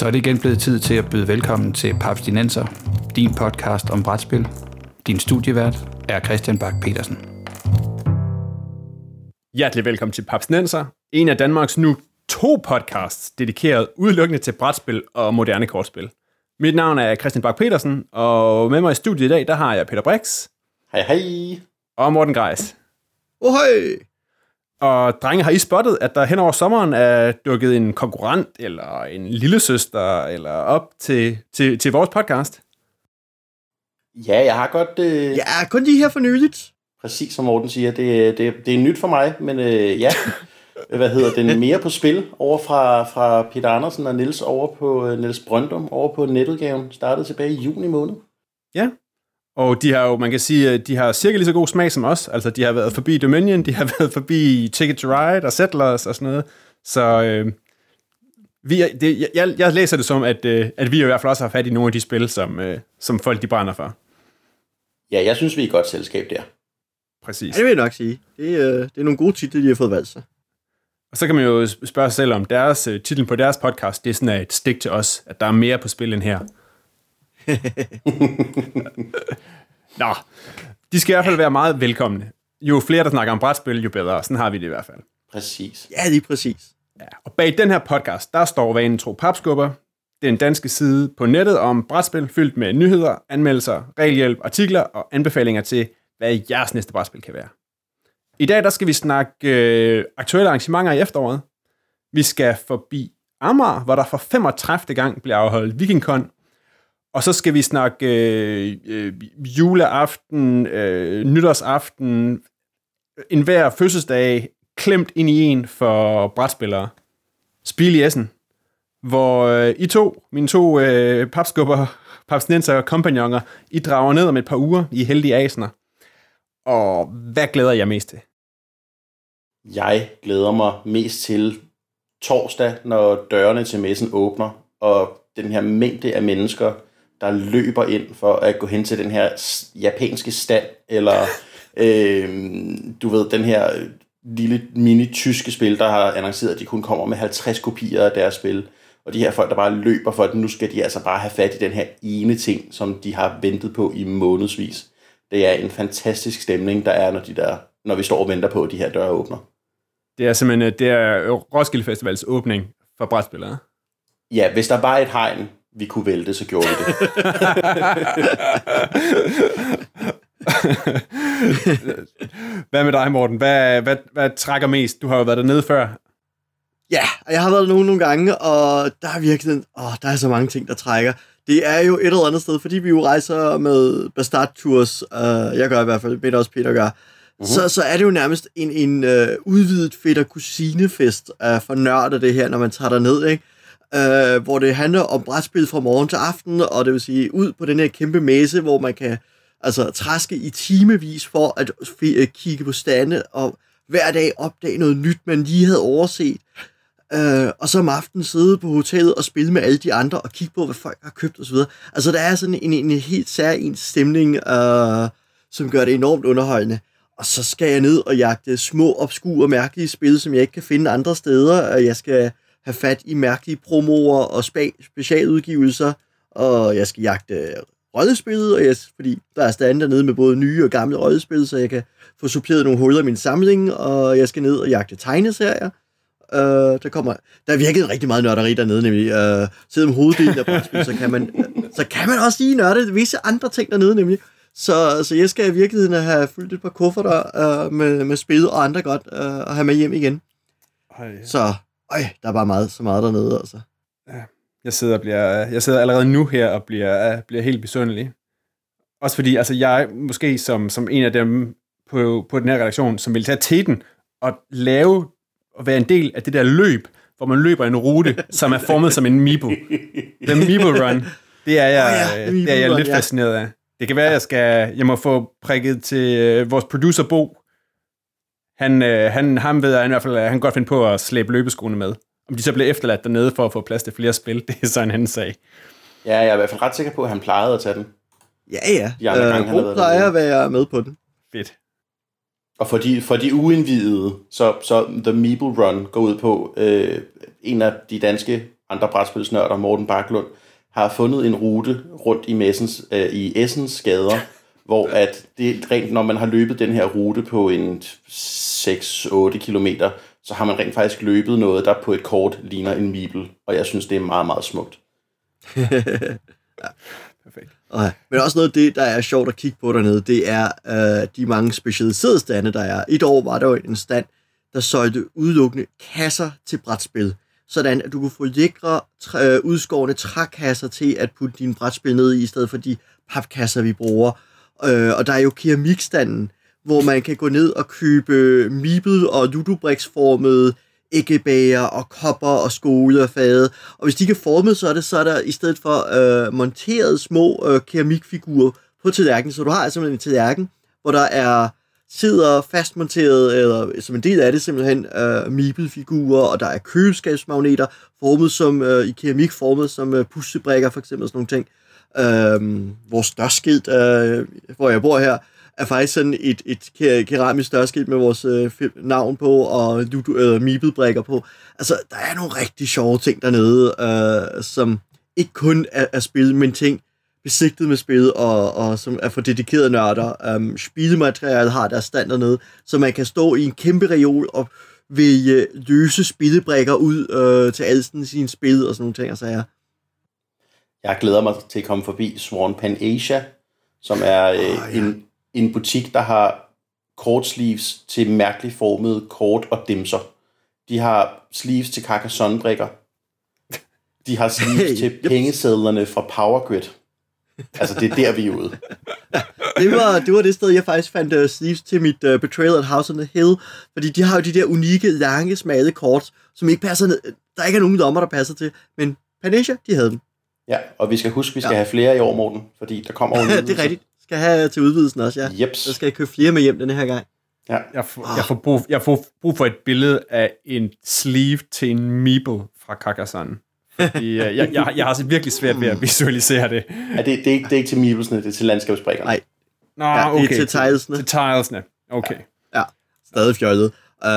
Så er det igen blevet tid til at byde velkommen til Papstinenser, din podcast om brætspil. Din studievært er Christian Bak petersen Hjertelig velkommen til Papstinenser, en af Danmarks nu to podcasts, dedikeret udelukkende til brætspil og moderne kortspil. Mit navn er Christian Bak petersen og med mig i studiet i dag, der har jeg Peter Brix. Hej hej. Og Morten Greis. Oh, hej. Og drenge, har I spottet, at der hen over sommeren er dukket en konkurrent, eller en lillesøster, eller op til, til, til vores podcast? Ja, jeg har godt... Øh, ja, kun lige her for nyligt. Præcis som Morten siger, det, det, det er nyt for mig, men øh, ja, hvad hedder den, mere på spil over fra, fra Peter Andersen og Nils over på øh, Niels Brøndum over på netudgaven, startede tilbage i juni måned. Ja, og de har jo, man kan sige, de har cirka lige så god smag som os. Altså, de har været forbi Dominion, de har været forbi Ticket to Ride og Settlers og sådan noget. Så øh, vi, det, jeg, jeg læser det som, at, øh, at vi i hvert fald også har fat i nogle af de spil, som, øh, som folk de brænder for. Ja, jeg synes, vi er et godt selskab der. Præcis. Ja, det vil jeg nok sige. Det, øh, det er nogle gode titler, de har fået valgt sig. Og så kan man jo spørge sig selv om deres øh, titlen på deres podcast, det er sådan et stik til os, at der er mere på spil end her. Nå, de skal i hvert fald være meget velkomne. Jo flere, der snakker om brætspil, jo bedre. Sådan har vi det i hvert fald. Præcis. Ja, lige præcis. Ja, og bag den her podcast, der står vanen tro papskubber. Det er en danske side på nettet om brætspil, fyldt med nyheder, anmeldelser, regelhjælp, artikler og anbefalinger til, hvad jeres næste brætspil kan være. I dag der skal vi snakke øh, aktuelle arrangementer i efteråret. Vi skal forbi Amager, hvor der for 35. gang bliver afholdt VikingCon, og så skal vi snakke øh, øh, juleaften, øh, nytårsaften, en hver fødselsdag klemt ind i en for brætspillere. Spil i Essen, hvor øh, I to, mine to øh, papskubber, papsnenser og kompagnoner, I drager ned om et par uger i heldige asener. Og hvad glæder jeg mest til? Jeg glæder mig mest til torsdag, når dørene til messen åbner, og den her mængde af mennesker, der løber ind for at gå hen til den her japanske stand, eller øh, du ved, den her lille mini-tyske spil, der har annonceret, at de kun kommer med 50 kopier af deres spil. Og de her folk, der bare løber for, at nu skal de altså bare have fat i den her ene ting, som de har ventet på i månedsvis. Det er en fantastisk stemning, der er, når, de der, når vi står og venter på, at de her døre åbner. Det er simpelthen øh, det er Roskilde Festivals åbning for brætspillere. Ja, hvis der var et hegn, vi kunne vælte, så gjorde vi det. hvad med dig, Morten? Hvad, hvad, hvad trækker mest? Du har jo været dernede før. Ja, og jeg har været der nogle, nogle gange, og der er virkelig, åh, der er så mange ting, der trækker. Det er jo et eller andet sted, fordi vi jo rejser med Bastard Tours, uh, jeg gør i hvert fald, det også Peter gør, uh-huh. så, så er det jo nærmest en, en uh, udvidet fætter kusinefest uh, for nørder det her, når man tager ned, ikke? Øh, hvor det handler om brætspil fra morgen til aften, og det vil sige ud på den her kæmpe messe, hvor man kan altså træske i timevis for at f- øh, kigge på stande, og hver dag opdage noget nyt, man lige havde overset. Øh, og så om aftenen sidde på hotellet og spille med alle de andre og kigge på, hvad folk har købt osv. Altså, der er sådan en, en, en helt særlig stemning, øh, som gør det enormt underholdende. Og så skal jeg ned og jagte små, obskure, mærkelige spil, som jeg ikke kan finde andre steder. Øh, jeg skal have fat i mærkelige promoer og spe- specialudgivelser, og jeg skal jagte rollespil, og jeg, fordi der er stand dernede med både nye og gamle rollespil, så jeg kan få suppleret nogle huller i min samling, og jeg skal ned og jagte tegneserier. Uh, der kommer, der er virkelig rigtig meget nørderi dernede, nemlig. Uh, selvom hoveddelen af brætspil, så kan man, så kan man også lige nørde visse andre ting dernede, nemlig. Så, så jeg skal i virkeligheden have fyldt et par kufferter uh, med, med spil og andre godt, uh, og have med hjem igen. Ej. Så, øj, der er bare meget, så meget dernede, altså. Ja. Jeg sidder, og bliver, jeg sidder allerede nu her og bliver, bliver helt besøndelig. Også fordi, altså jeg måske som, som en af dem på, på den her redaktion, som vil tage teten og lave og være en del af det der løb, hvor man løber en rute, som er formet som en Meeple. The Meeple Run. Det er jeg, oh ja, det er jeg lidt fascineret af. Det kan være, at jeg, skal, jeg må få prikket til øh, vores producer Bo. Han, øh, han, ham ved jeg i hvert fald, at han kan godt finde på at slæbe løbeskoene med. Om de så bliver efterladt dernede for at få plads til flere spil, det er så en anden sag. Ja, jeg er i hvert fald ret sikker på, at han plejede at tage den. Ja, ja. De andre øh, gange, han plejer at være med på den. Fedt. Og for de, for de uindvidede, så, så The Meeple Run går ud på øh, en af de danske andre brætspilsnørder, Morten Baklund, har fundet en rute rundt i, Messens, øh, i Essens gader, hvor at det rent, når man har løbet den her rute på en 6-8 kilometer, så har man rent faktisk løbet noget, der på et kort ligner en mibel, og jeg synes, det er meget, meget smukt. Perfekt. Okay. Men også noget af det, der er sjovt at kigge på dernede, det er øh, de mange specialiserede stande, der er. Et år var der jo en stand, der solgte udelukkende kasser til brætspil. Sådan, at du kunne få lækre, træ, øh, udskårende trækasser til at putte dine brætspil ned i, i stedet for de papkasser, vi bruger. Øh, og der er jo keramikstanden, hvor man kan gå ned og købe mibel og ludobrix-formede og kopper og skole og fade. Og hvis de ikke er formet, så er det så er der i stedet for øh, monteret små øh, keramikfigurer på tallerkenen. Så du har altså en tallerken, hvor der er sidder fastmonteret, eller som en del af det simpelthen, øh, mibelfigurer, og der er køleskabsmagneter, formet som, øh, i keramik, formet som øh, pustebrikker, for eksempel, sådan nogle ting. Øh, vores dørskilt, øh, hvor jeg bor her, er faktisk sådan et, et keramisk dørskilt med vores øh, navn på, og øh, mibelbrikker på. Altså, der er nogle rigtig sjove ting dernede, øh, som ikke kun er, er spil, men ting, besigtet med spil, og, og som er for dedikerede nørder. Øhm, um, spilematerialet har deres stand dernede, så man kan stå i en kæmpe reol og vælge løse spillebrikker ud øh, til alle sine spil og sådan nogle ting og sager. Jeg glæder mig til at komme forbi Swan Pan Asia, som er øh, oh, ja. en, en butik, der har kortsleeves til mærkeligt formede kort og dimser. De har sleeves til Carcassonne-brikker. De har sleeves til pengesedlerne fra Power Grid. Altså, det er der, vi er ude. det, var, det var det sted, jeg faktisk fandt uh, sleeves til mit uh, Betrayal at House on the Hill, fordi de har jo de der unikke, lange, smale kort, som ikke passer ned. Der ikke er nogen dommer, der passer til, men Panisha, de havde dem. Ja, og vi skal huske, at vi skal ja. have flere i år, Morten, fordi der kommer jo Det er rigtigt. Skal have til udvidelsen også, ja. Jeps. Så skal jeg købe flere med hjem denne her gang. Ja. Jeg, får, oh. jeg, får brug, jeg får brug for et billede af en sleeve til en meeple fra. Fordi, uh, jeg, jeg, jeg, jeg har altså virkelig svært ved at visualisere det. Ja, det, det, er, ikke, det er ikke til meeplesne, det er til landskabsbrikkerne. Nej. Nå, ja, okay. Det er til tilesne. Til tilesne, okay. Ja, ja. stadig fjollet. Uh,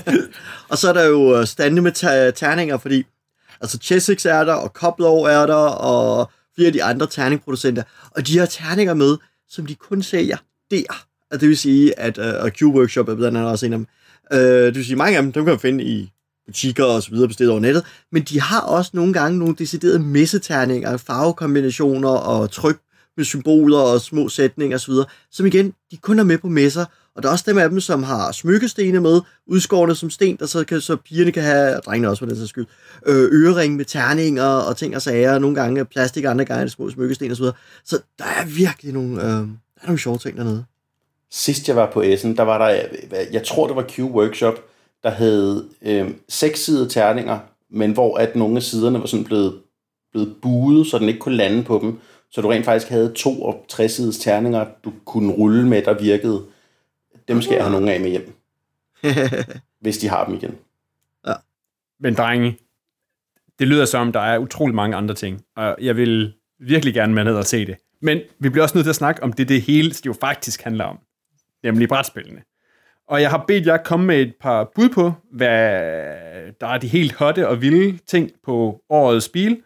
og så er der jo stande med terninger, fordi altså Chessex er der, og Koblov er der, og flere af de andre terningproducenter, og de har terninger med, som de kun sælger der. Og det vil sige, at øh, uh, Q-Workshop er blandt andet også en af dem. Uh, det vil sige, mange af dem, dem kan man finde i butikker og så videre bestilt over nettet, men de har også nogle gange nogle deciderede messeterninger, farvekombinationer og tryk med symboler og små sætninger osv., som igen, de kun er med på messer, og der er også dem af dem, som har smykkestene med, udskårne som sten, der så, kan, så pigerne kan have, og drengene også for den sags skyld, øh, ørering med terninger og ting og sager, nogle gange plastik, andre gange små smykkesten osv. Så, så der er virkelig nogle, øh, der er nogle sjove ting dernede. Sidst jeg var på Essen, der var der, jeg tror det var Q-Workshop, der havde øh, sekssidede terninger, men hvor at nogle af siderne var sådan blevet, blevet buet, så den ikke kunne lande på dem. Så du rent faktisk havde to og tre sides terninger, du kunne rulle med, der virkede. Dem skal jeg have nogle af med hjem. hvis de har dem igen. Ja. Men drenge, det lyder som, der er utrolig mange andre ting, og jeg vil virkelig gerne med ned og se det. Men vi bliver også nødt til at snakke om det, det hele jo faktisk handler om. Nemlig brætspillene. Og jeg har bedt jer komme med et par bud på, hvad der er de helt hotte og vilde ting på årets spil.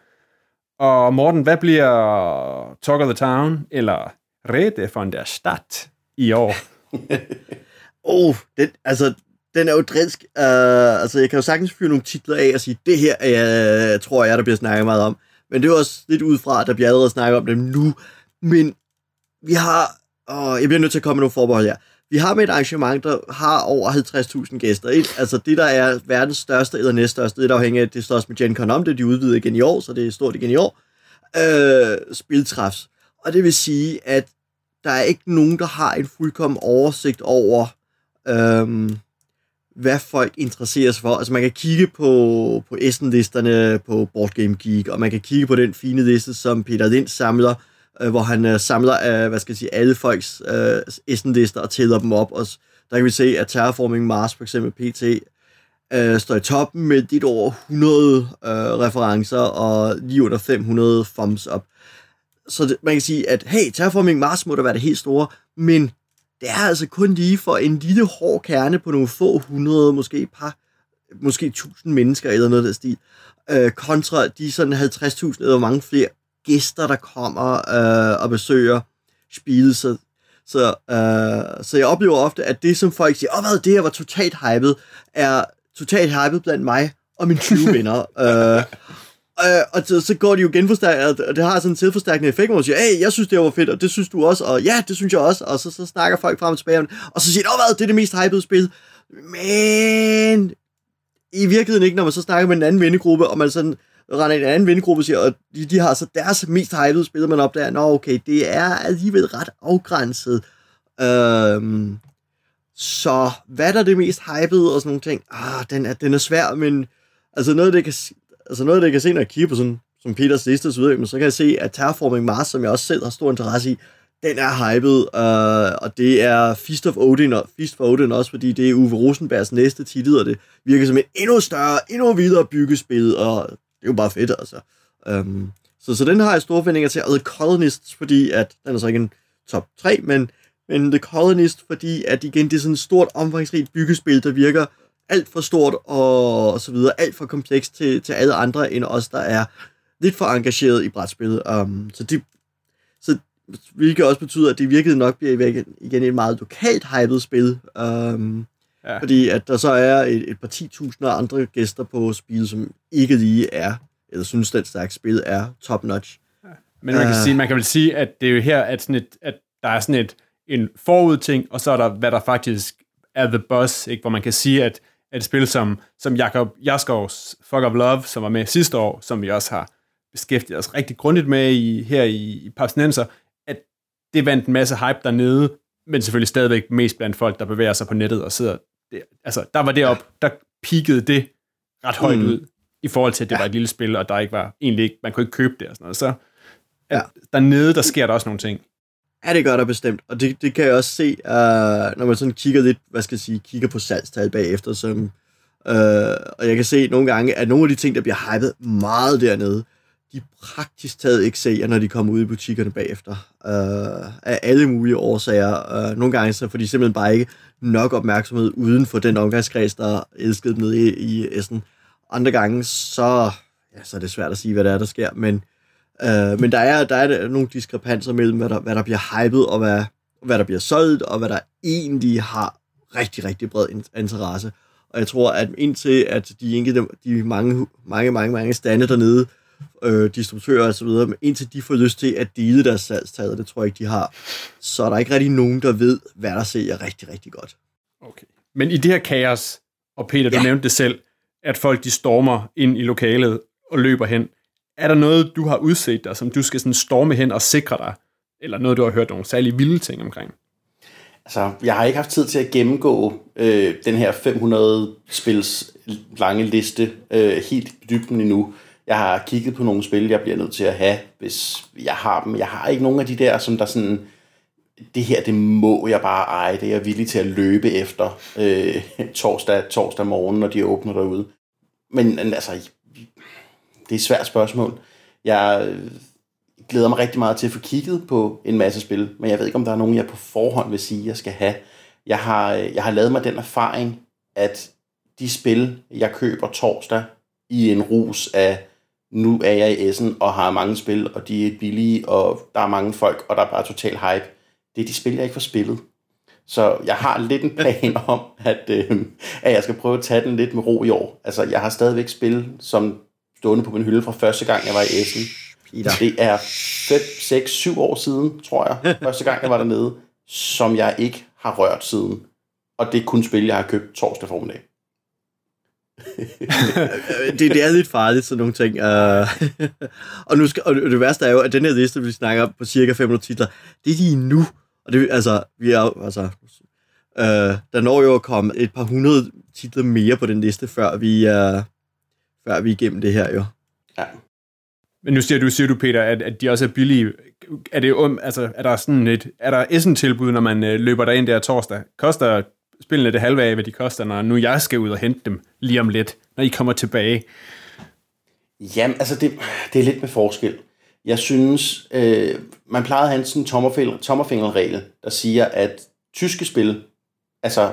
Og Morten, hvad bliver Talk of the Town eller Rede von der Stadt i år? oh, den, altså, den er jo drilsk. Uh, altså, jeg kan jo sagtens fyre nogle titler af og sige, det her uh, øh, jeg, tror jeg, der bliver snakket meget om. Men det er også lidt ud fra, at der bliver allerede snakket om dem nu. Men vi har... Og jeg bliver nødt til at komme med nogle forbehold her vi har med et arrangement, der har over 50.000 gæster. Ikke? Altså det, der er verdens største eller næststørste, det er afhænger af, det står også med Gen Con om det, de udvider igen i år, så det er stort igen i år, øh, spiltræfs. Og det vil sige, at der er ikke nogen, der har en fuldkommen oversigt over, øhm, hvad folk interesserer sig for. Altså man kan kigge på, på Essen-listerne på Board Game Geek, og man kan kigge på den fine liste, som Peter Lind samler, øh, hvor han øh, samler øh, hvad skal jeg sige, alle folks øh, Essen-lister og tæller dem op. Og der kan vi se, at Terraforming Mars, for eksempel PT, øh, står i toppen med lidt over 100 øh, referencer og lige under 500 thumbs up. Så det, man kan sige, at hey, Terraforming Mars må da være det helt store, men det er altså kun lige for en lille hård kerne på nogle få hundrede, måske et par måske 1000 mennesker eller noget den stil, øh, kontra de sådan 50.000 eller mange flere gæster, der kommer øh, og besøger spillet. Så, så, øh, så jeg oplever ofte, at det, som folk siger, åh, hvad, det her var totalt hypet, er totalt hypet blandt mig og mine 20 venner. øh, Øh, og så, så går de jo genforstærket, og det har sådan en selvforstærkende effekt, hvor man siger, hey, jeg synes, det var fedt, og det synes du også, og ja, det synes jeg også, og så, så snakker folk frem og tilbage om det, og så siger de, åh hvad, det er det mest hypede spil. Men i virkeligheden ikke, når man så snakker med en anden vennegruppe, og man sådan render i en anden vennegruppe og siger, og de, de har så deres mest hypede spil, man opdager, nå okay, det er alligevel ret afgrænset. Øhm, så hvad er det mest hypede og sådan nogle ting? Ah, den er, den er svær, men altså noget, det kan, altså noget af det, jeg kan se, når jeg kigger på sådan, som Peters liste så, så kan jeg se, at Terraforming Mars, som jeg også selv har stor interesse i, den er hyped, øh, og det er Feast of Odin, og Feast for Odin også, fordi det er Uwe Rosenbergs næste titel, og det virker som et endnu større, endnu videre byggespil, og det er jo bare fedt, altså. Øhm, så, så den har jeg store forventninger til, og The Colonists, fordi at, den er så ikke en top 3, men, men The Colonist, fordi at igen, det er sådan et stort, omfangsrigt byggespil, der virker alt for stort og, og så videre, alt for komplekst til, til alle andre end os, der er lidt for engageret i brætspillet. Um, så, de, så hvilket også betyder, at det virkelig nok bliver igen et meget lokalt hypet spil. Um, ja. Fordi at der så er et, et par 10.000 andre gæster på spillet, som ikke lige er, eller synes, at stærke spil er top-notch. Ja. Men man kan, uh, sige, man kan vel sige, at det er jo her, at, sådan et, at der er sådan et, en forudting, og så er der, hvad der faktisk er the boss, ikke? hvor man kan sige, at et spil som, som Jakob Jaskovs Fuck of Love, som var med sidste år, som vi også har beskæftiget os rigtig grundigt med i, her i, i Papsnenser, at det vandt en masse hype dernede, men selvfølgelig stadigvæk mest blandt folk, der bevæger sig på nettet og sidder... Det, altså, der var det op, der peakede det ret højt mm. ud, i forhold til, at det ja. var et lille spil, og der ikke var egentlig ikke, man kunne ikke købe det og sådan noget. Så ja. dernede, der sker der også nogle ting. Ja, det gør der bestemt, og det, det kan jeg også se, uh, når man sådan kigger lidt, hvad skal jeg sige, kigger på salgstal bagefter, som, uh, og jeg kan se nogle gange, at nogle af de ting, der bliver hypet meget dernede, de praktisk taget ikke ser, når de kommer ud i butikkerne bagefter, uh, af alle mulige årsager. Uh, nogle gange så får de simpelthen bare ikke nok opmærksomhed uden for den omgangskreds, der elskede dem nede i, i Essen. Andre gange, så, ja, så er det svært at sige, hvad der er, der sker, men Uh, men der er, der er nogle diskrepanser mellem, hvad der, hvad der bliver hypet, og hvad, hvad der bliver solgt, og hvad der egentlig har rigtig, rigtig bred interesse. Og jeg tror, at indtil at de enkelte, de mange, mange, mange, mange stande dernede, øh, distributører og så videre, indtil de får lyst til at dele deres salgstal, det tror jeg ikke, de har, så er der ikke rigtig nogen, der ved, hvad der ser rigtig, rigtig godt. Okay. Men i det her kaos, og Peter, du ja. nævnte det selv, at folk de stormer ind i lokalet og løber hen, er der noget, du har udset dig, som du skal sådan storme hen og sikre dig? Eller noget, du har hørt nogle særlig vilde ting omkring? Altså, jeg har ikke haft tid til at gennemgå øh, den her 500 spils lange liste øh, helt dybden endnu. Jeg har kigget på nogle spil, jeg bliver nødt til at have, hvis jeg har dem. Jeg har ikke nogen af de der, som der sådan, det her, det må jeg bare eje, det er jeg villig til at løbe efter øh, torsdag, torsdag morgen, når de åbner derude. Men altså, det er et svært spørgsmål. Jeg øh, glæder mig rigtig meget til at få kigget på en masse spil, men jeg ved ikke, om der er nogen, jeg på forhånd vil sige, jeg skal have. Jeg har, øh, jeg har lavet mig den erfaring, at de spil, jeg køber torsdag i en rus af, nu er jeg i Essen og har mange spil, og de er billige, og der er mange folk, og der er bare total hype. Det er de spil, jeg ikke får spillet. Så jeg har lidt en plan om, at, øh, at jeg skal prøve at tage den lidt med ro i år. Altså, jeg har stadigvæk spil, som stående på min hylde fra første gang, jeg var i Essen. Peter. Det er 5, 6, 7 år siden, tror jeg, første gang, jeg var dernede, som jeg ikke har rørt siden. Og det er kun spil, jeg har købt torsdag formiddag. det, det er lidt farligt, sådan nogle ting. Uh, og, nu skal, og det værste er jo, at den her liste, vi snakker om på cirka 500 titler, det er lige nu. Og det, altså, vi er altså, uh, der når jo at komme et par hundrede titler mere på den liste, før vi, uh, før vi er igennem det her jo. Ja. Men nu siger du, siger du Peter, at, at de også er billige. Er, det um, altså, er der sådan et, er der Essen-tilbud, når man øh, løber derind der torsdag? Koster spillene det halve af, hvad de koster, når nu jeg skal ud og hente dem lige om lidt, når I kommer tilbage? Jamen, altså det, det er lidt med forskel. Jeg synes, øh, man plejede at have en sådan tommerfingerregel, der siger, at tyske spil, altså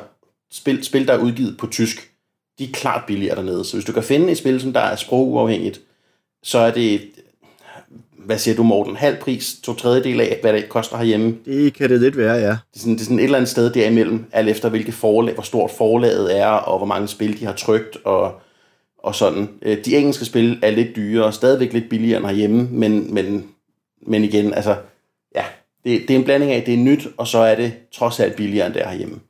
spil, spil, der er udgivet på tysk, de er klart billigere dernede. Så hvis du kan finde et spil, som der er sproguafhængigt, så er det, hvad siger du Morten, halv pris, to tredjedel af, hvad det koster herhjemme. Det kan det lidt være, ja. Det er sådan, det er sådan et eller andet sted derimellem, alt efter hvilket forlag, hvor stort forlaget er, og hvor mange spil de har trykt, og, og sådan. Øh, De engelske spil er lidt dyrere, og stadigvæk lidt billigere end herhjemme, men, men, men igen, altså, ja, det, det er en blanding af, det er nyt, og så er det trods alt billigere end det er herhjemme.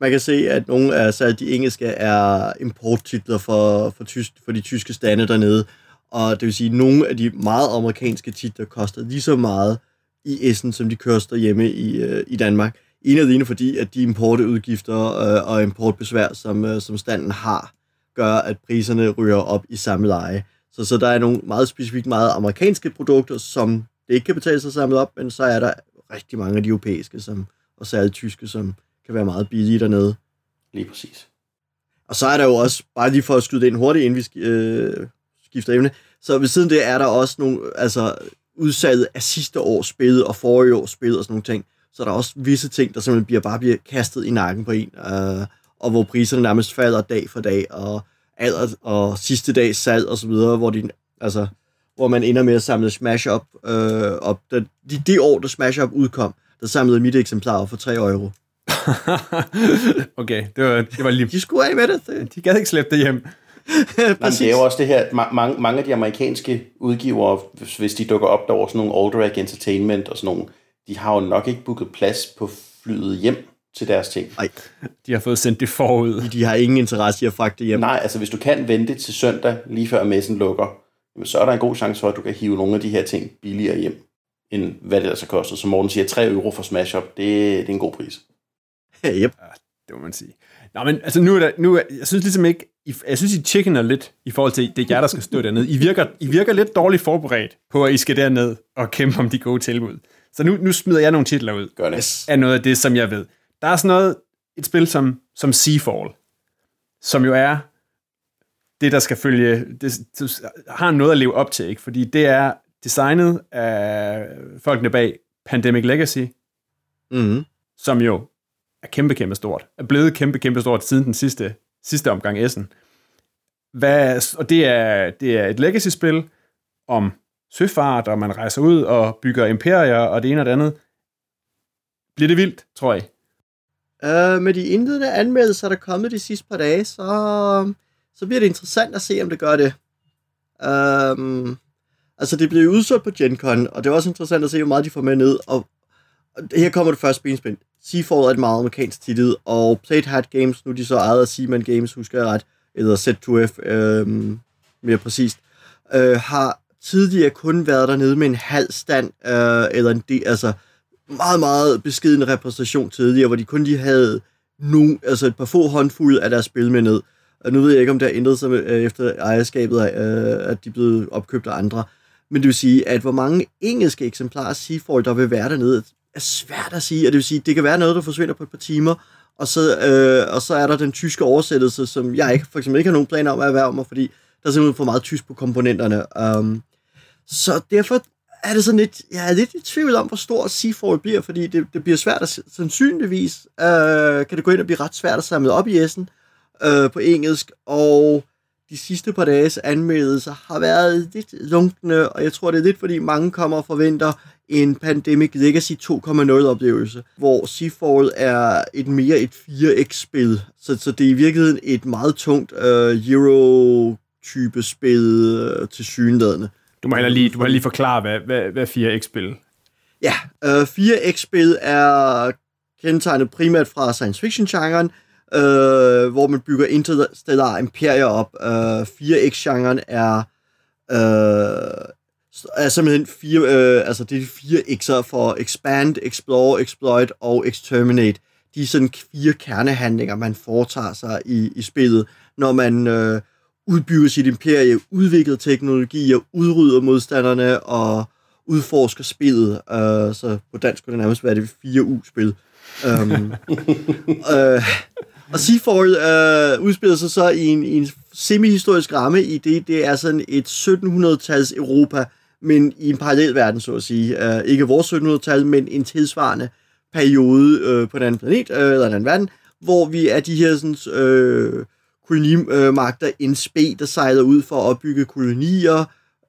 Man kan se, at nogle af så de engelske er importtitler for, for, tysk, for de tyske stande dernede. Og det vil sige, at nogle af de meget amerikanske titler koster lige så meget i Essen, som de koster hjemme i, øh, i Danmark. En af dine, fordi, at de importudgifter øh, og importbesvær, som, øh, som standen har, gør, at priserne ryger op i samme leje. Så, så der er nogle meget specifikt meget amerikanske produkter, som det ikke kan betale sig samlet op, men så er der rigtig mange af de europæiske, som, og særligt tyske, som kan være meget billige dernede. Lige præcis. Og så er der jo også, bare lige for at skyde det ind hurtigt, inden vi øh, skifter emne, så ved siden det er der også nogle, altså udsalget af sidste års spil og forrige års spil og sådan nogle ting. Så er der også visse ting, der simpelthen bliver, bare bliver kastet i nakken på en, øh, og hvor priserne nærmest falder dag for dag, og, alder, og sidste dags salg og så videre, hvor, de, altså, hvor man ender med at samle Smash Up øh, op. De, de, de år, der Smash Up udkom, der samlede mit eksemplar for 3 euro. okay, det var, det var lige... De skulle af med det. De gad ikke slæbe det hjem. Nej, men det er jo også det her, at ma- mange, mange af de amerikanske udgivere, hvis, hvis de dukker op derovre, sådan nogle Alderac Entertainment og sådan nogle, de har jo nok ikke booket plads på flyet hjem til deres ting. Ej, De har fået sendt det forud. de har ingen interesse i at fragte hjem. Nej, altså hvis du kan vente til søndag, lige før messen lukker, jamen, så er der en god chance for, at du kan hive nogle af de her ting billigere hjem, end hvad det ellers har kostet. Som Morten siger, 3 euro for Smash Up, det, det er en god pris. yep. Det må man sige. Nå, men altså nu er der, nu er, jeg synes ligesom ikke, I, jeg synes, I chickener lidt i forhold til, det er jer, der skal stå dernede. I virker, I virker lidt dårligt forberedt på, at I skal derned og kæmpe om de gode tilbud. Så nu, nu smider jeg nogle titler ud Gør det. Af noget af det, som jeg ved. Der er sådan noget, et spil som, som Seafall, som jo er det, der skal følge, det, det har noget at leve op til, ikke? fordi det er designet af folkene bag Pandemic Legacy, Mm-hmm. som jo er kæmpe, kæmpe stort. Er blevet kæmpe, kæmpe stort siden den sidste, sidste omgang Essen. Hvad, og det er, det er et legacy-spil om søfart, og man rejser ud og bygger imperier, og det ene og det andet. Bliver det vildt, tror jeg. Uh, øh, med de indledende anmeldelser, der er kommet de sidste par dage, så, så bliver det interessant at se, om det gør det. Uh, altså, det blev udsolgt på Gen Con, og det er også interessant at se, hvor meget de får med ned. Og, og her kommer det første benspænd. Seafall er et meget amerikansk titel, og Played Hat Games, nu er de så ejet af Seaman Games, husker jeg ret, eller Z2F øh, mere præcist, øh, har tidligere kun været dernede med en halv stand, øh, eller en del, altså meget, meget beskeden repræsentation tidligere, hvor de kun lige havde nu, altså et par få håndfulde af deres spil med ned. Og nu ved jeg ikke, om det har ændret sig med, øh, efter ejerskabet af, øh, at de er blevet opkøbt af andre. Men det vil sige, at hvor mange engelske eksemplarer Seafall, der vil være dernede, er svært at sige. Og det vil sige, det kan være noget, der forsvinder på et par timer, og så, øh, og så er der den tyske oversættelse, som jeg ikke, for eksempel ikke har nogen planer om at erhverve mig, fordi der er simpelthen for meget tysk på komponenterne. Um, så derfor er det sådan lidt, jeg er lidt i tvivl om, hvor stor Seafall bliver, fordi det, det bliver svært at, sandsynligvis øh, kan det gå ind og blive ret svært at samle op i Essen øh, på engelsk, og de sidste par dages anmeldelser har været lidt lunkne, og jeg tror, det er lidt, fordi mange kommer og forventer en Pandemic Legacy 2.0 oplevelse, hvor Seafall er et mere et 4X-spil, så, så det er i virkeligheden et meget tungt øh, Euro-type spil øh, til synlædende. Du må lige, du må lige forklare, hvad, hvad, hvad 4X-spil Ja, øh, 4X-spil er kendetegnet primært fra science fiction-genren, øh, hvor man bygger interstellar imperier op. Øh, 4X-genren er, øh, er simpelthen fire, øh, altså det er de fire X'er for Expand, Explore, Exploit og Exterminate. De er sådan fire kernehandlinger, man foretager sig i, i spillet, når man øh, udbygger sit imperie, udvikler teknologier, udrydder modstanderne og udforsker spillet. Uh, så på dansk kunne det nærmest være det 4U-spil. Um, uh, og Seafall øh, udspiller sig så i en, i en semi-historisk ramme i det, det er sådan et 1700-tals Europa, men i en parallel verden, så at sige. Øh, ikke vores 1700-tal, men en tilsvarende periode øh, på en anden planet, øh, eller en anden verden, hvor vi er de her sådan, øh, kolonimagter en spe, der sejler ud for at opbygge kolonier,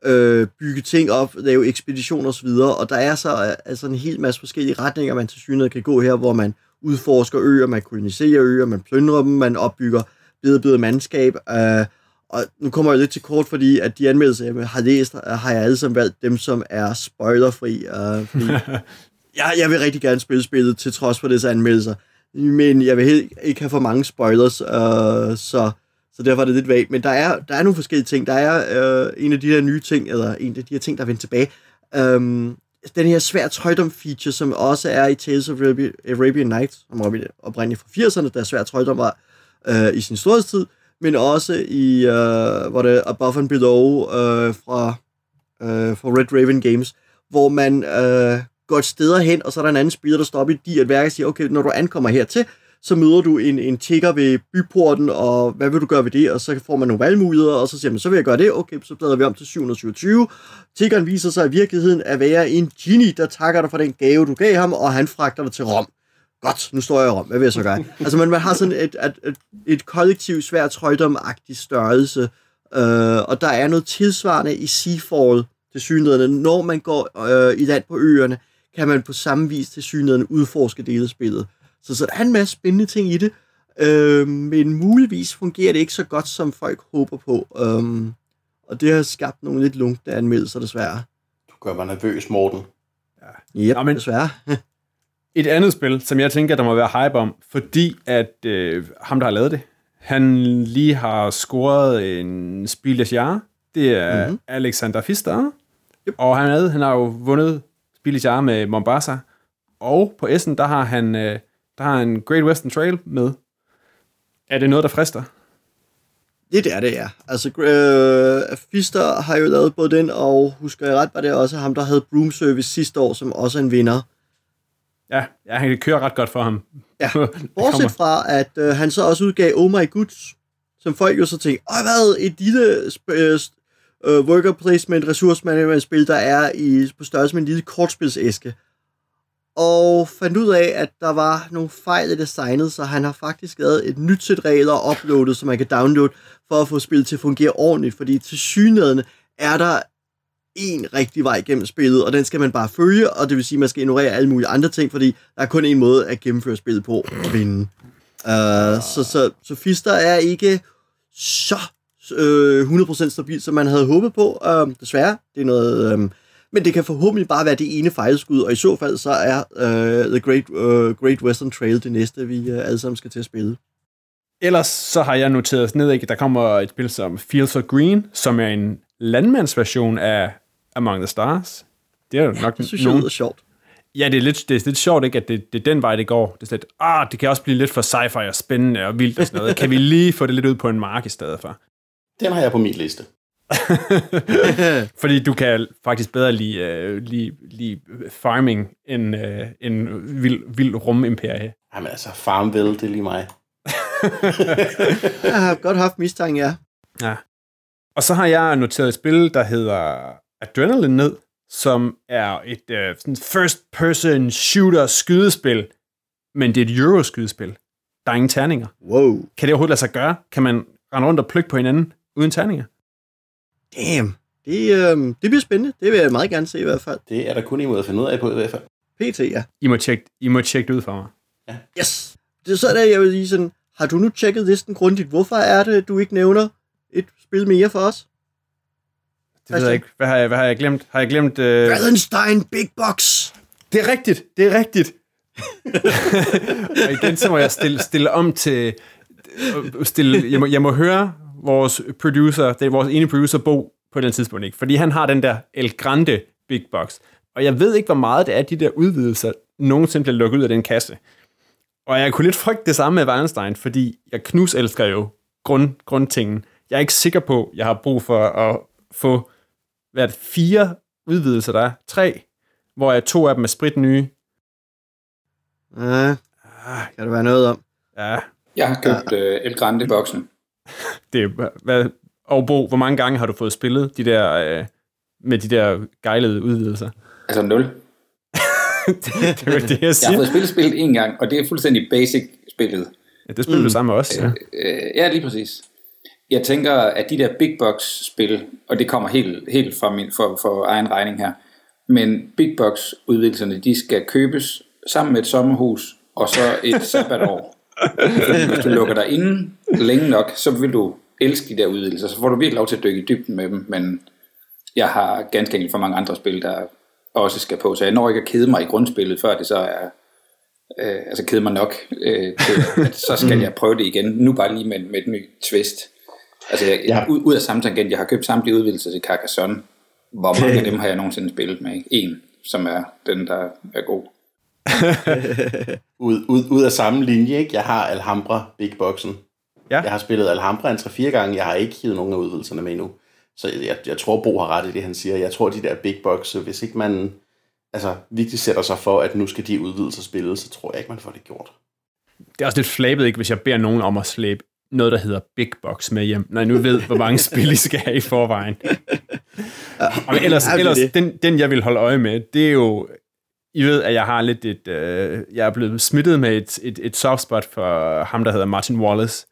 øh, bygge ting op, lave ekspeditioner osv., og der er så øh, altså en hel masse forskellige retninger, man til synligheden kan gå her, hvor man udforsker øer, man koloniserer øer, man plyndrer dem, man opbygger bedre bedre mandskab, øh, og nu kommer jeg lidt til kort, fordi at de anmeldelser, jeg har læst, har jeg alle sammen valgt dem, som er spoilerfri. Øh, fordi jeg, jeg vil rigtig gerne spille spillet, til trods for disse anmeldelser. Men jeg vil helt ikke have for mange spoilers, øh, så, så derfor er det lidt vagt. Men der er, der er nogle forskellige ting. Der er øh, en af de her nye ting, eller en af de her ting, der er vendt tilbage. Um, Altså, den her svær trøjdom feature, som også er i Tales of Arabian Nights, som oprindeligt fra 80'erne, der svær trøjdom var øh, i sin storhedstid, men også i, øh, hvor det er Above and Below øh, fra, øh, fra Red Raven Games, hvor man øh, går et sted hen, og så er der en anden spiller, der stopper i de at værke og siger, okay, når du ankommer hertil, så møder du en, en tigger ved byporten, og hvad vil du gøre ved det? Og så får man nogle valgmuligheder, og så siger man, så vil jeg gøre det. Okay, så bladrer vi om til 727. Tiggeren viser sig i virkeligheden at være en genie, der takker dig for den gave, du gav ham, og han fragter dig til Rom. Godt, nu står jeg i Rom. Hvad vil jeg så gøre? altså, man, man har sådan et, et, et, et kollektiv svært trøjdomagtig størrelse, øh, og der er noget tilsvarende i Seafall til synligheden. Når man går øh, i land på øerne, kan man på samme vis til synligheden udforske dele af spillet. Så, så der er en masse spændende ting i det, øh, men muligvis fungerer det ikke så godt, som folk håber på. Øh, og det har skabt nogle lidt lunkne anmeldelser, desværre. Du gør mig nervøs, Morten. Ja, yep, Nå, men, desværre. et andet spil, som jeg tænker, der må være hype om, fordi at øh, ham, der har lavet det, han lige har scoret en Spiel des Jahres. Det er mm-hmm. Alexander Fister. Yep. Og han, havde, han har jo vundet Spiel des Jahres med Mombasa. Og på Essen, der har han, øh, der har han Great Western Trail med. Er det noget, der frister? Det, det er det, ja. Altså, øh, Fister har jo lavet både den, og husker jeg ret, var det også ham, der havde Broom Service sidste år, som også er en vinder. Ja, ja han kører ret godt for ham. Ja, bortset fra, at øh, han så også udgav Oh My Goods, som folk jo så tænkte, åh, hvad, et lille øh, worker placement, ressourcemanagement spil, der er i, på størrelse med en lille kortspilsæske. Og fandt ud af, at der var nogle fejl i designet, så han har faktisk lavet et nyt sæt regler uploadet, som man kan downloade, for at få spillet til at fungere ordentligt, fordi til synligheden er der en rigtig vej gennem spillet, og den skal man bare følge, og det vil sige, at man skal ignorere alle mulige andre ting, fordi der er kun en måde at gennemføre spillet på og vinde. Uh, så, så, så Fister er ikke så øh, 100% stabil, som man havde håbet på. Uh, desværre, det er noget... Øh, men det kan forhåbentlig bare være det ene fejlskud, og i så fald så er uh, The Great, uh, Great Western Trail det næste, vi uh, alle sammen skal til at spille. Ellers så har jeg noteret ned, at der kommer et spil som Fields of Green, som er en landmandsversion af Among the Stars. Det er jo nok det synes nogen... jeg sjovt. Ja, det er, lidt, det er lidt sjovt, ikke, at det, det er den vej, det går. Det er lidt, ah, det kan også blive lidt for sci-fi og spændende og vildt og sådan noget. kan vi lige få det lidt ud på en mark i stedet for? Den har jeg på min liste. Fordi du kan faktisk bedre lide, uh, lide, lide farming end, uh, end vild, vild rumimperie. Jamen altså, Farmville, det er lige mig. jeg har godt haft mistanke, ja. Ja. Og så har jeg noteret et spil, der hedder Adrenaline ned, som er et uh, sådan first-person shooter skydespil, men det er et Euro-skydespil. Der er ingen terninger. Wow. Kan det overhovedet lade sig gøre? Kan man rende rundt og plukke på hinanden uden terninger? Damn. Det, øh, det bliver spændende. Det vil jeg meget gerne se i hvert fald. Det er der kun en måde at finde ud af på i hvert fald. PT, ja. I må tjekke, I må tjekke det ud for mig. Ja. Yes. Det er så der, jeg vil lige sådan, har du nu tjekket listen grundigt? Hvorfor er det, du ikke nævner et spil mere for os? Det ved jeg ikke. Hvad har jeg, hvad har jeg glemt? Har jeg glemt... Øh... Wallenstein Big Box! Det er rigtigt, det er rigtigt. og igen, så må jeg stille, stille om til... Stille, jeg, må, jeg må høre vores producer, det er vores ene producer, Bo, på den tidspunkt ikke. Fordi han har den der El Grande Big Box. Og jeg ved ikke, hvor meget det er, de der udvidelser nogensinde bliver lukket ud af den kasse. Og jeg kunne lidt frygte det samme med Wallenstein, fordi jeg knus elsker jo grund, grundtingen. Jeg er ikke sikker på, at jeg har brug for at få hvad det, fire udvidelser, der er. Tre, hvor jeg to af dem er sprit nye. Ja, kan det være noget om. Ja. Jeg har købt ja. uh, El Grande-boksen. Det hvad, og Bo, hvor mange gange har du fået spillet de der, uh, med de der gejlede udvidelser? Altså nul. det, det er det, jeg siger. Jeg har fået spillet spillet en gang, og det er fuldstændig basic spillet. Ja, det spiller mm. du sammen med os, ja. Øh, øh, ja, lige præcis. Jeg tænker, at de der big box spil, og det kommer helt, helt fra min, for, for egen regning her, men big box udvidelserne, de skal købes sammen med et sommerhus, og så et sabbatår. Hvis du lukker dig inde længe nok, så vil du elske de der udvidelser, så får du virkelig lov til at dykke i dybden med dem, men jeg har ganske enkelt for mange andre spil, der også skal på, så jeg når ikke at kede mig i grundspillet, før det så er, øh, altså kede mig nok, øh, til, at så skal jeg prøve det igen, nu bare lige med, med et nyt twist. Altså, jeg, ja. ud, ud af samme tangent, jeg har købt samtlige udvidelser til Carcassonne, hvor mange af dem har jeg nogensinde spillet med? En, som er den, der er god. ud, ud, ud af samme linje, ikke? Jeg har Alhambra Big Boxen. Ja. Jeg har spillet Alhambra en 3-4 gange. Jeg har ikke hivet nogen af udvidelserne med endnu. Så jeg, jeg tror, Bo har ret i det, han siger. Jeg tror, de der Big Box, hvis ikke man altså, virkelig sætter sig for, at nu skal de udvidelser spilles, så tror jeg ikke, man får det gjort. Det er også lidt flabet, ikke, hvis jeg beder nogen om at slæbe noget, der hedder Big Box med hjem, når jeg nu ved, hvor mange spil I skal have i forvejen. Og ellers, er ellers den, den, jeg vil holde øje med, det er jo, I ved, at jeg har lidt et, øh, jeg er blevet smittet med et, et, et soft spot for ham, der hedder Martin Wallace.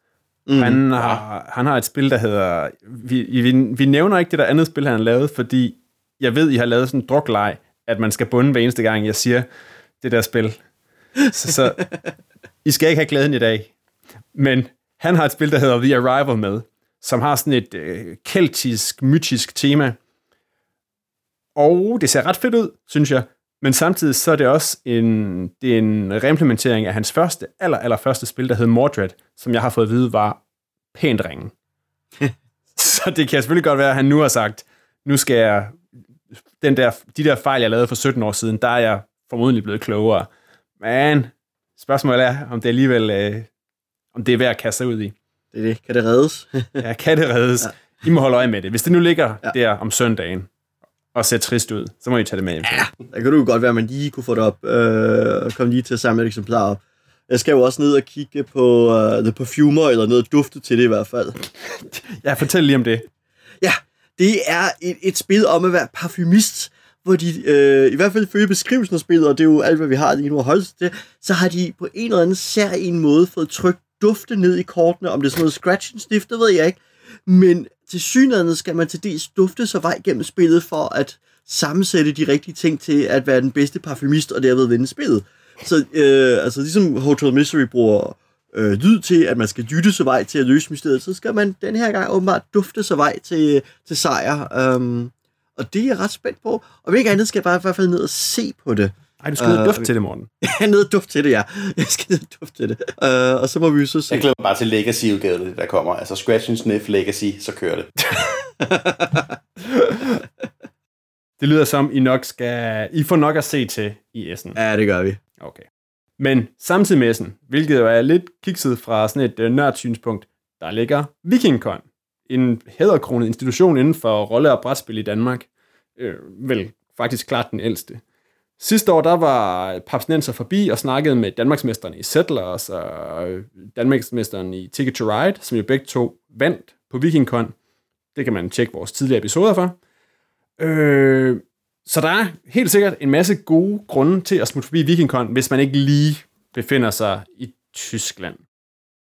Mm, han, har, han har et spil, der hedder, vi, vi, vi nævner ikke det der andet spil, han har lavet, fordi jeg ved, I har lavet sådan en drukleg, at man skal bunde hver eneste gang, jeg siger det der spil. Så, så I skal ikke have glæden i dag. Men han har et spil, der hedder The Arrival med, som har sådan et øh, keltisk, mytisk tema. Og det ser ret fedt ud, synes jeg. Men samtidig så er det også en, det er en reimplementering af hans første, aller, aller første spil, der hed Mordred, som jeg har fået at vide var pænt ringe. så det kan selvfølgelig godt være, at han nu har sagt, nu skal jeg, den der, de der fejl, jeg lavede for 17 år siden, der er jeg formodentlig blevet klogere. Men spørgsmålet er, om det alligevel, øh, om det er værd at kaste sig ud i. Det er det. Kan det reddes? Ja, kan det reddes? Ja. I må holde øje med det. Hvis det nu ligger. Ja. der om søndagen, og ser trist ud, så må I tage det med hjem. Ja. Der kan du jo godt være, at man lige kunne få det op, øh, og komme lige til at samle et eksemplar op. Jeg skal jo også ned og kigge på uh, The Perfumer, eller noget dufte til det i hvert fald. ja, fortæl lige om det. Ja, det er et, et spil om at være parfumist, hvor de, øh, i hvert fald følge beskrivelsen af spillet, og det er jo alt, hvad vi har lige nu at holde til, så har de på en eller anden sær en måde fået trykt dufte ned i kortene, om det er sådan noget scratch and sniff, det ved jeg ikke. Men til synligheden skal man til dels dufte sig vej gennem spillet for at sammensætte de rigtige ting til at være den bedste parfumist, og derved vinde spillet. Så øh, altså ligesom Hotel Mystery bruger øh, lyd til, at man skal dytte sig vej til at løse mysteriet, så skal man den her gang åbenbart dufte sig vej til, til sejr. Um, og det er jeg ret spændt på. Og ikke andet skal jeg bare i hvert fald ned og se på det. Ej, du skal uh, Øh, duft til det, morgen. Er nede og dufte til det, ja. Jeg skal ned og dufte til det. Uh, og så må vi jo så se. Jeg glæder mig bare til Legacy-udgaven, der kommer. Altså Scratch and Sniff Legacy, så kører det. Det lyder som, I nok skal... I får nok at se til i Essen. Ja, det gør vi. Okay. Men samtidig med Essen, hvilket jo er lidt kikset fra sådan et uh, nørdsynspunkt, der ligger VikingCon. En hæderkronet institution inden for rolle- og brætspil i Danmark. Øh, vel faktisk klart den ældste. Sidste år, der var Papsnenser forbi og snakkede med Danmarksmesteren i Settlers og øh, Danmarksmesteren i Ticket to Ride, som jo begge to vandt på VikingCon. Det kan man tjekke vores tidligere episoder for. Øh, så der er helt sikkert en masse gode grunde til at smutte forbi VikingCon, hvis man ikke lige befinder sig i Tyskland.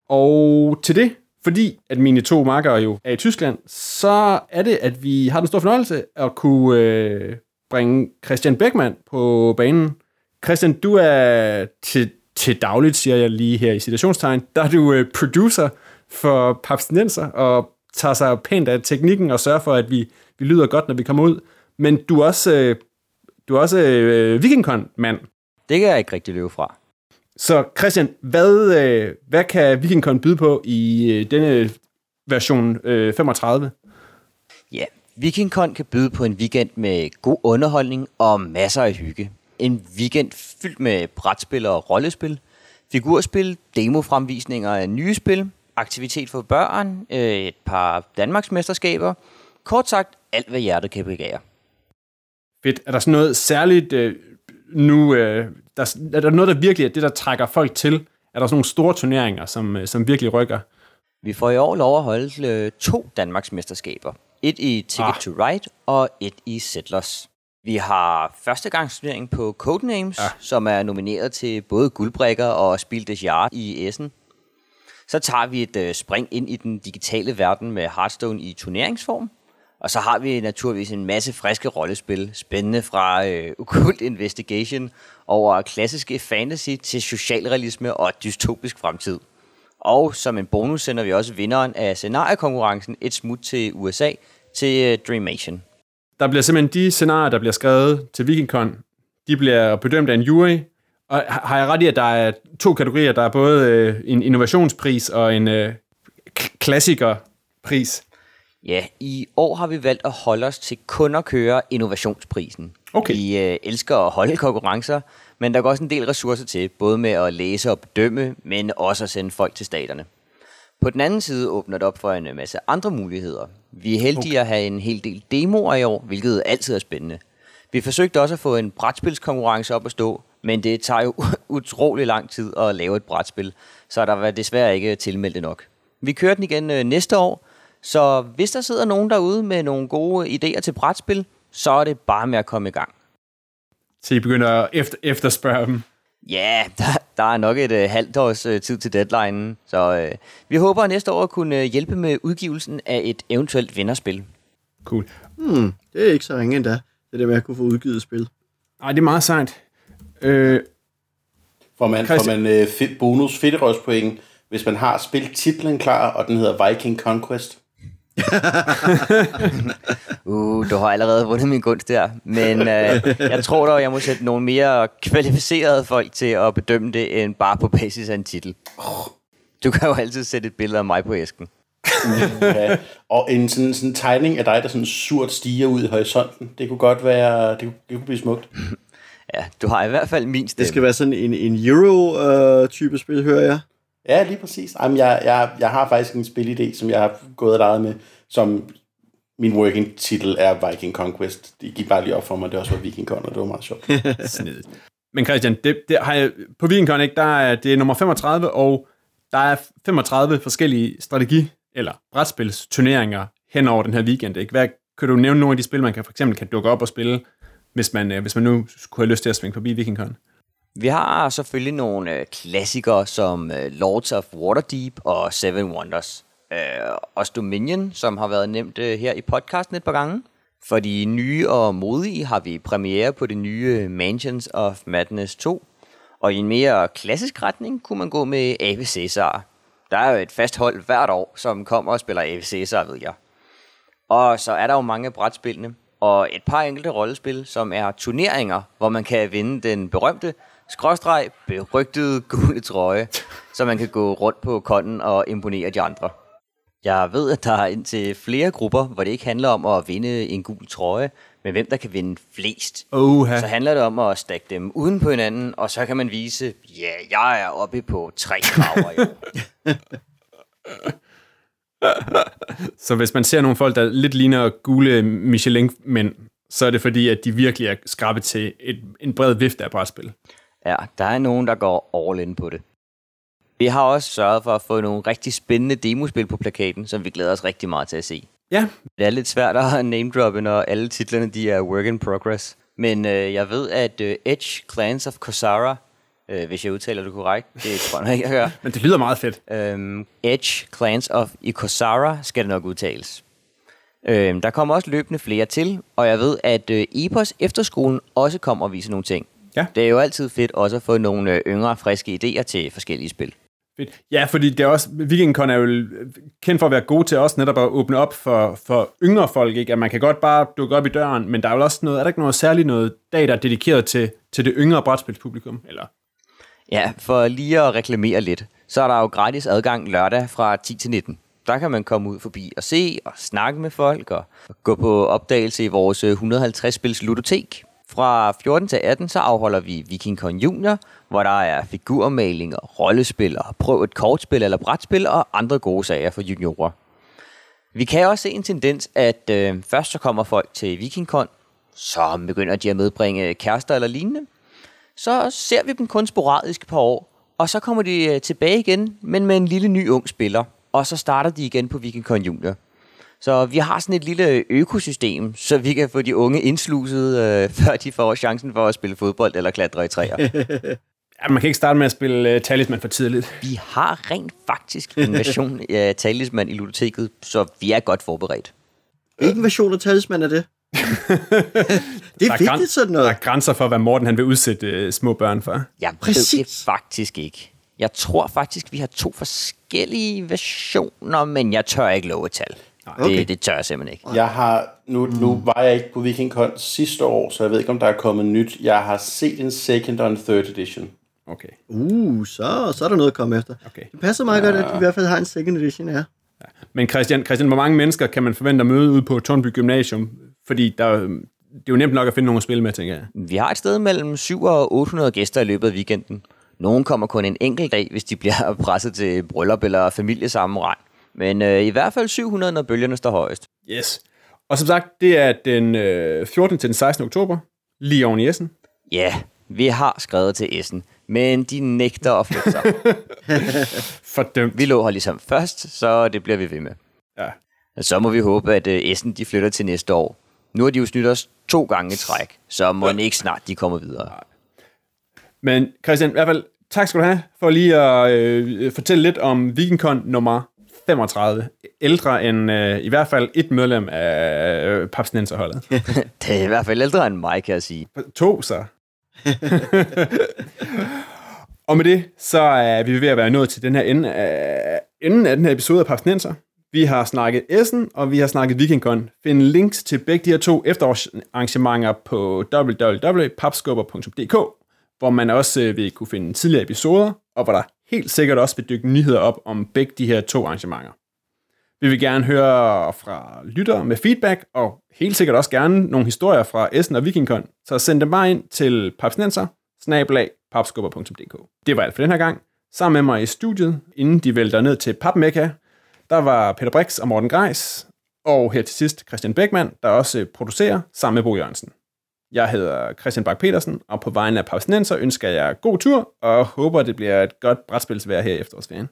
Og til det, fordi at mine to markere jo er i Tyskland, så er det, at vi har den store fornøjelse at kunne øh, bringe Christian Beckmann på banen. Christian, du er til, til dagligt, siger jeg lige her i citationstegn, der er du øh, producer for Papstinenser og tager sig pænt af teknikken og sørger for, at vi, vi lyder godt, når vi kommer ud. Men du er også, øh, du er også øh, VikingCon-mand. Det kan jeg ikke rigtig løbe fra. Så Christian, hvad, øh, hvad kan VikingCon byde på i øh, denne version øh, 35? Ja, VikingCon kan byde på en weekend med god underholdning og masser af hygge. En weekend fyldt med brætspil og rollespil, figurspil, demofremvisninger af nye spil, aktivitet for børn, øh, et par Danmarksmesterskaber. Kort sagt, alt hvad hjertet kan begære. Fedt. Er der sådan noget særligt øh, nu? Øh, der, er der noget, der virkelig er det, der trækker folk til? Er der sådan nogle store turneringer, som, øh, som virkelig rykker? Vi får i år lov at holde øh, to Danmarksmesterskaber. Et i Ticket Ah. ah. to Ride og et i Settlers. Vi har førstegangsturnering på Codenames, ja. som er nomineret til både guldbrikker og Spil des Jahres i Essen. Så tager vi et øh, spring ind i den digitale verden med Hearthstone i turneringsform. Og så har vi naturligvis en masse friske rollespil, spændende fra øh, Occult Investigation over klassiske fantasy til socialrealisme og dystopisk fremtid. Og som en bonus sender vi også vinderen af scenariekonkurrencen et smut til USA til øh, Dreamation. Der bliver simpelthen de scenarier, der bliver skrevet til VikingCon, de bliver bedømt af en jury, og har jeg ret i, at der er to kategorier? Der er både øh, en innovationspris og en øh, klassikerpris. Ja, i år har vi valgt at holde os til kun at køre innovationsprisen. Okay. Vi øh, elsker at holde konkurrencer, men der går også en del ressourcer til, både med at læse og bedømme, men også at sende folk til staterne. På den anden side åbner det op for en masse andre muligheder. Vi er heldige okay. at have en hel del demoer i år, hvilket altid er spændende. Vi forsøgte også at få en brætspilskonkurrence op at stå, men det tager jo utrolig lang tid at lave et brætspil, så der var desværre ikke tilmeldt nok. Vi kører den igen øh, næste år, så hvis der sidder nogen derude med nogle gode idéer til brætspil, så er det bare med at komme i gang. Så I begynder at efter, efterspørge dem? Ja, der, der er nok et øh, halvt års øh, tid til deadline, så øh, vi håber at næste år at kunne øh, hjælpe med udgivelsen af et eventuelt vinderspil. Cool. Hmm, det er ikke så ringe endda, det der med at kunne få udgivet spil. Nej, det er meget sejt. Øh, Får man, får Christian- man øh, fit, bonus fedterøvspoint, hvis man har spillet titlen klar, og den hedder Viking Conquest. Uh, du har allerede vundet min gunst der, men øh, jeg tror dog, jeg må sætte nogle mere kvalificerede folk til at bedømme det, end bare på basis af en titel. Du kan jo altid sætte et billede af mig på æsken. Ja. Og en sådan, sådan tegning af dig, der sådan surt stiger ud i horisonten, det kunne godt være, det kunne, det kunne blive smukt. Ja, du har i hvert fald min stemme. Det skal være sådan en, en Euro-type spil, hører jeg. Ja, lige præcis. Jamen, jeg, jeg, jeg har faktisk en spilidé, som jeg har gået og leget med, som min working titel er Viking Conquest. Det gik bare lige op for mig, det også var Viking Con, og det var meget sjovt. Snedigt. Men Christian, det, det har jeg, på VigenCon, ikke, der er, det er nummer 35, og der er 35 forskellige strategi- eller brætspilsturneringer hen over den her weekend. Ikke? Hvad, kan du nævne nogle af de spil, man kan for eksempel kan dukke op og spille, hvis man, øh, hvis man nu kunne have lyst til at svinge forbi VikingCon? Vi har selvfølgelig nogle øh, klassikere som øh, Lords of Waterdeep og Seven Wonders. Øh, også Dominion, som har været nævnt øh, her i podcasten et par gange. For de nye og modige har vi premiere på det nye øh, Mansions of Madness 2. Og i en mere klassisk retning kunne man gå med Ave Caesar. Der er jo et fast hold hvert år, som kommer og spiller Ave Caesar, ved jeg. Og så er der jo mange af brætspillene, og et par enkelte rollespil, som er turneringer, hvor man kan vinde den berømte, skråstreg, berygtede gule trøje, så man kan gå rundt på konden og imponere de andre. Jeg ved, at der er indtil flere grupper, hvor det ikke handler om at vinde en gul trøje, men hvem der kan vinde flest. Oha. Så handler det om at stakke dem uden på hinanden, og så kan man vise, ja, yeah, jeg er oppe på tre kraver i år. Så hvis man ser nogle folk, der lidt ligner gule Michelin-mænd, så er det fordi, at de virkelig er skrabet til et, en bred vifte af brætspil. Ja, der er nogen, der går all in på det. Vi har også sørget for at få nogle rigtig spændende demospil på plakaten, som vi glæder os rigtig meget til at se. Ja, Det er lidt svært at name droppe, når alle titlerne de er work in progress. Men øh, jeg ved, at øh, Edge Clans of Kosara, øh, hvis jeg udtaler det korrekt, det tror jeg ikke, jeg gør. men det lyder meget fedt. Øhm, Edge Clans of Ikosara skal det nok udtales. Øhm, der kommer også løbende flere til, og jeg ved, at øh, Epos Efterskolen også kommer og viser nogle ting. Ja. Det er jo altid fedt også at få nogle øh, yngre, friske idéer til forskellige spil. Fedt. Ja, fordi det er også, VikingCon er jo kendt for at være god til også netop at åbne op for, for yngre folk, ikke? At man kan godt bare dukke op i døren, men der er jo også noget, er der ikke noget særligt noget dag, der er dedikeret til, til det yngre brætspilspublikum? Eller? Ja, for lige at reklamere lidt, så er der jo gratis adgang lørdag fra 10 til 19. Der kan man komme ud forbi og se og snakke med folk og gå på opdagelse i vores øh, 150-spils ludotek. Fra 14 til 18 så afholder vi VikingCon Junior, hvor der er figurmaling og rollespil og prøv et kortspil eller brætspil og andre gode sager for juniorer. Vi kan også se en tendens, at øh, først så kommer folk til VikingCon, så begynder de at medbringe kærester eller lignende, så ser vi dem kun sporadisk på år, og så kommer de øh, tilbage igen, men med en lille ny ung spiller, og så starter de igen på VikingCon Junior. Så vi har sådan et lille økosystem, så vi kan få de unge indsluset, øh, før de får chancen for at spille fodbold eller klatre i træer. Ja, man kan ikke starte med at spille uh, Talisman for tidligt. Vi har rent faktisk en version af Talisman i Ludoteket, så vi er godt forberedt. Hvilken version af Talisman er det? det er, er vigtigt sådan Der er noget. grænser for, hvad Morten han vil udsætte uh, små børn for. Jeg ved Præcis. det faktisk ikke. Jeg tror faktisk, vi har to forskellige versioner, men jeg tør ikke love et tal. Okay. Det, det tør jeg simpelthen ikke. Jeg har, nu, nu var jeg ikke på Viking Con sidste år, så jeg ved ikke, om der er kommet nyt. Jeg har set en second og en third edition. Okay. Uh, så, så er der noget at komme efter. Okay. Det passer meget godt, at vi i hvert fald har en second edition her. Men Christian, Christian, hvor mange mennesker kan man forvente at møde ude på Tornby Gymnasium? Fordi der, er det er jo nemt nok at finde nogen at spille med, tænker jeg. Vi har et sted mellem 7 og 800 gæster i løbet af weekenden. Nogle kommer kun en enkelt dag, hvis de bliver presset til bryllup eller familiesammenrend. Men øh, i hvert fald 700, når bølgerne står højest. Yes. Og som sagt, det er den øh, 14. til den 16. oktober, lige oven i Essen. Ja, vi har skrevet til Essen, men de nægter at flytte sig. Fordømt. vi lå her ligesom først, så det bliver vi ved med. Ja. Og så må vi håbe, at øh, Essen de flytter til næste år. Nu har de jo snydt os to gange i træk, så må den ikke snart de kommer videre. Men Christian, i hvert fald tak skal du have for lige at øh, fortælle lidt om VikingCon nummer 35. Ældre end øh, i hvert fald et medlem af øh, Papsnenserholdet. Det er i hvert fald ældre end mig, kan jeg sige. To så. og med det, så er vi ved at være nået til den her ende af, enden af den her episode af Papsnenser. Vi har snakket Essen, og vi har snakket VikingCon. Find links til begge de her to efterårsarrangementer på www.papskubber.dk, hvor man også øh, vil kunne finde tidligere episoder, og hvor der helt sikkert også vil dykke nyheder op om begge de her to arrangementer. Vi vil gerne høre fra lyttere med feedback, og helt sikkert også gerne nogle historier fra Essen og VikingCon. Så send dem bare ind til papsnenser, Det var alt for den her gang. Sammen med mig i studiet, inden de vælter ned til Papmekka, der var Peter Brix og Morten Greis, og her til sidst Christian Beckmann, der også producerer sammen med Bo Jørgensen. Jeg hedder Christian Bak petersen og på vegne af Papsnenser ønsker jeg god tur, og håber, det bliver et godt brætspilsvær her i efterårsferien.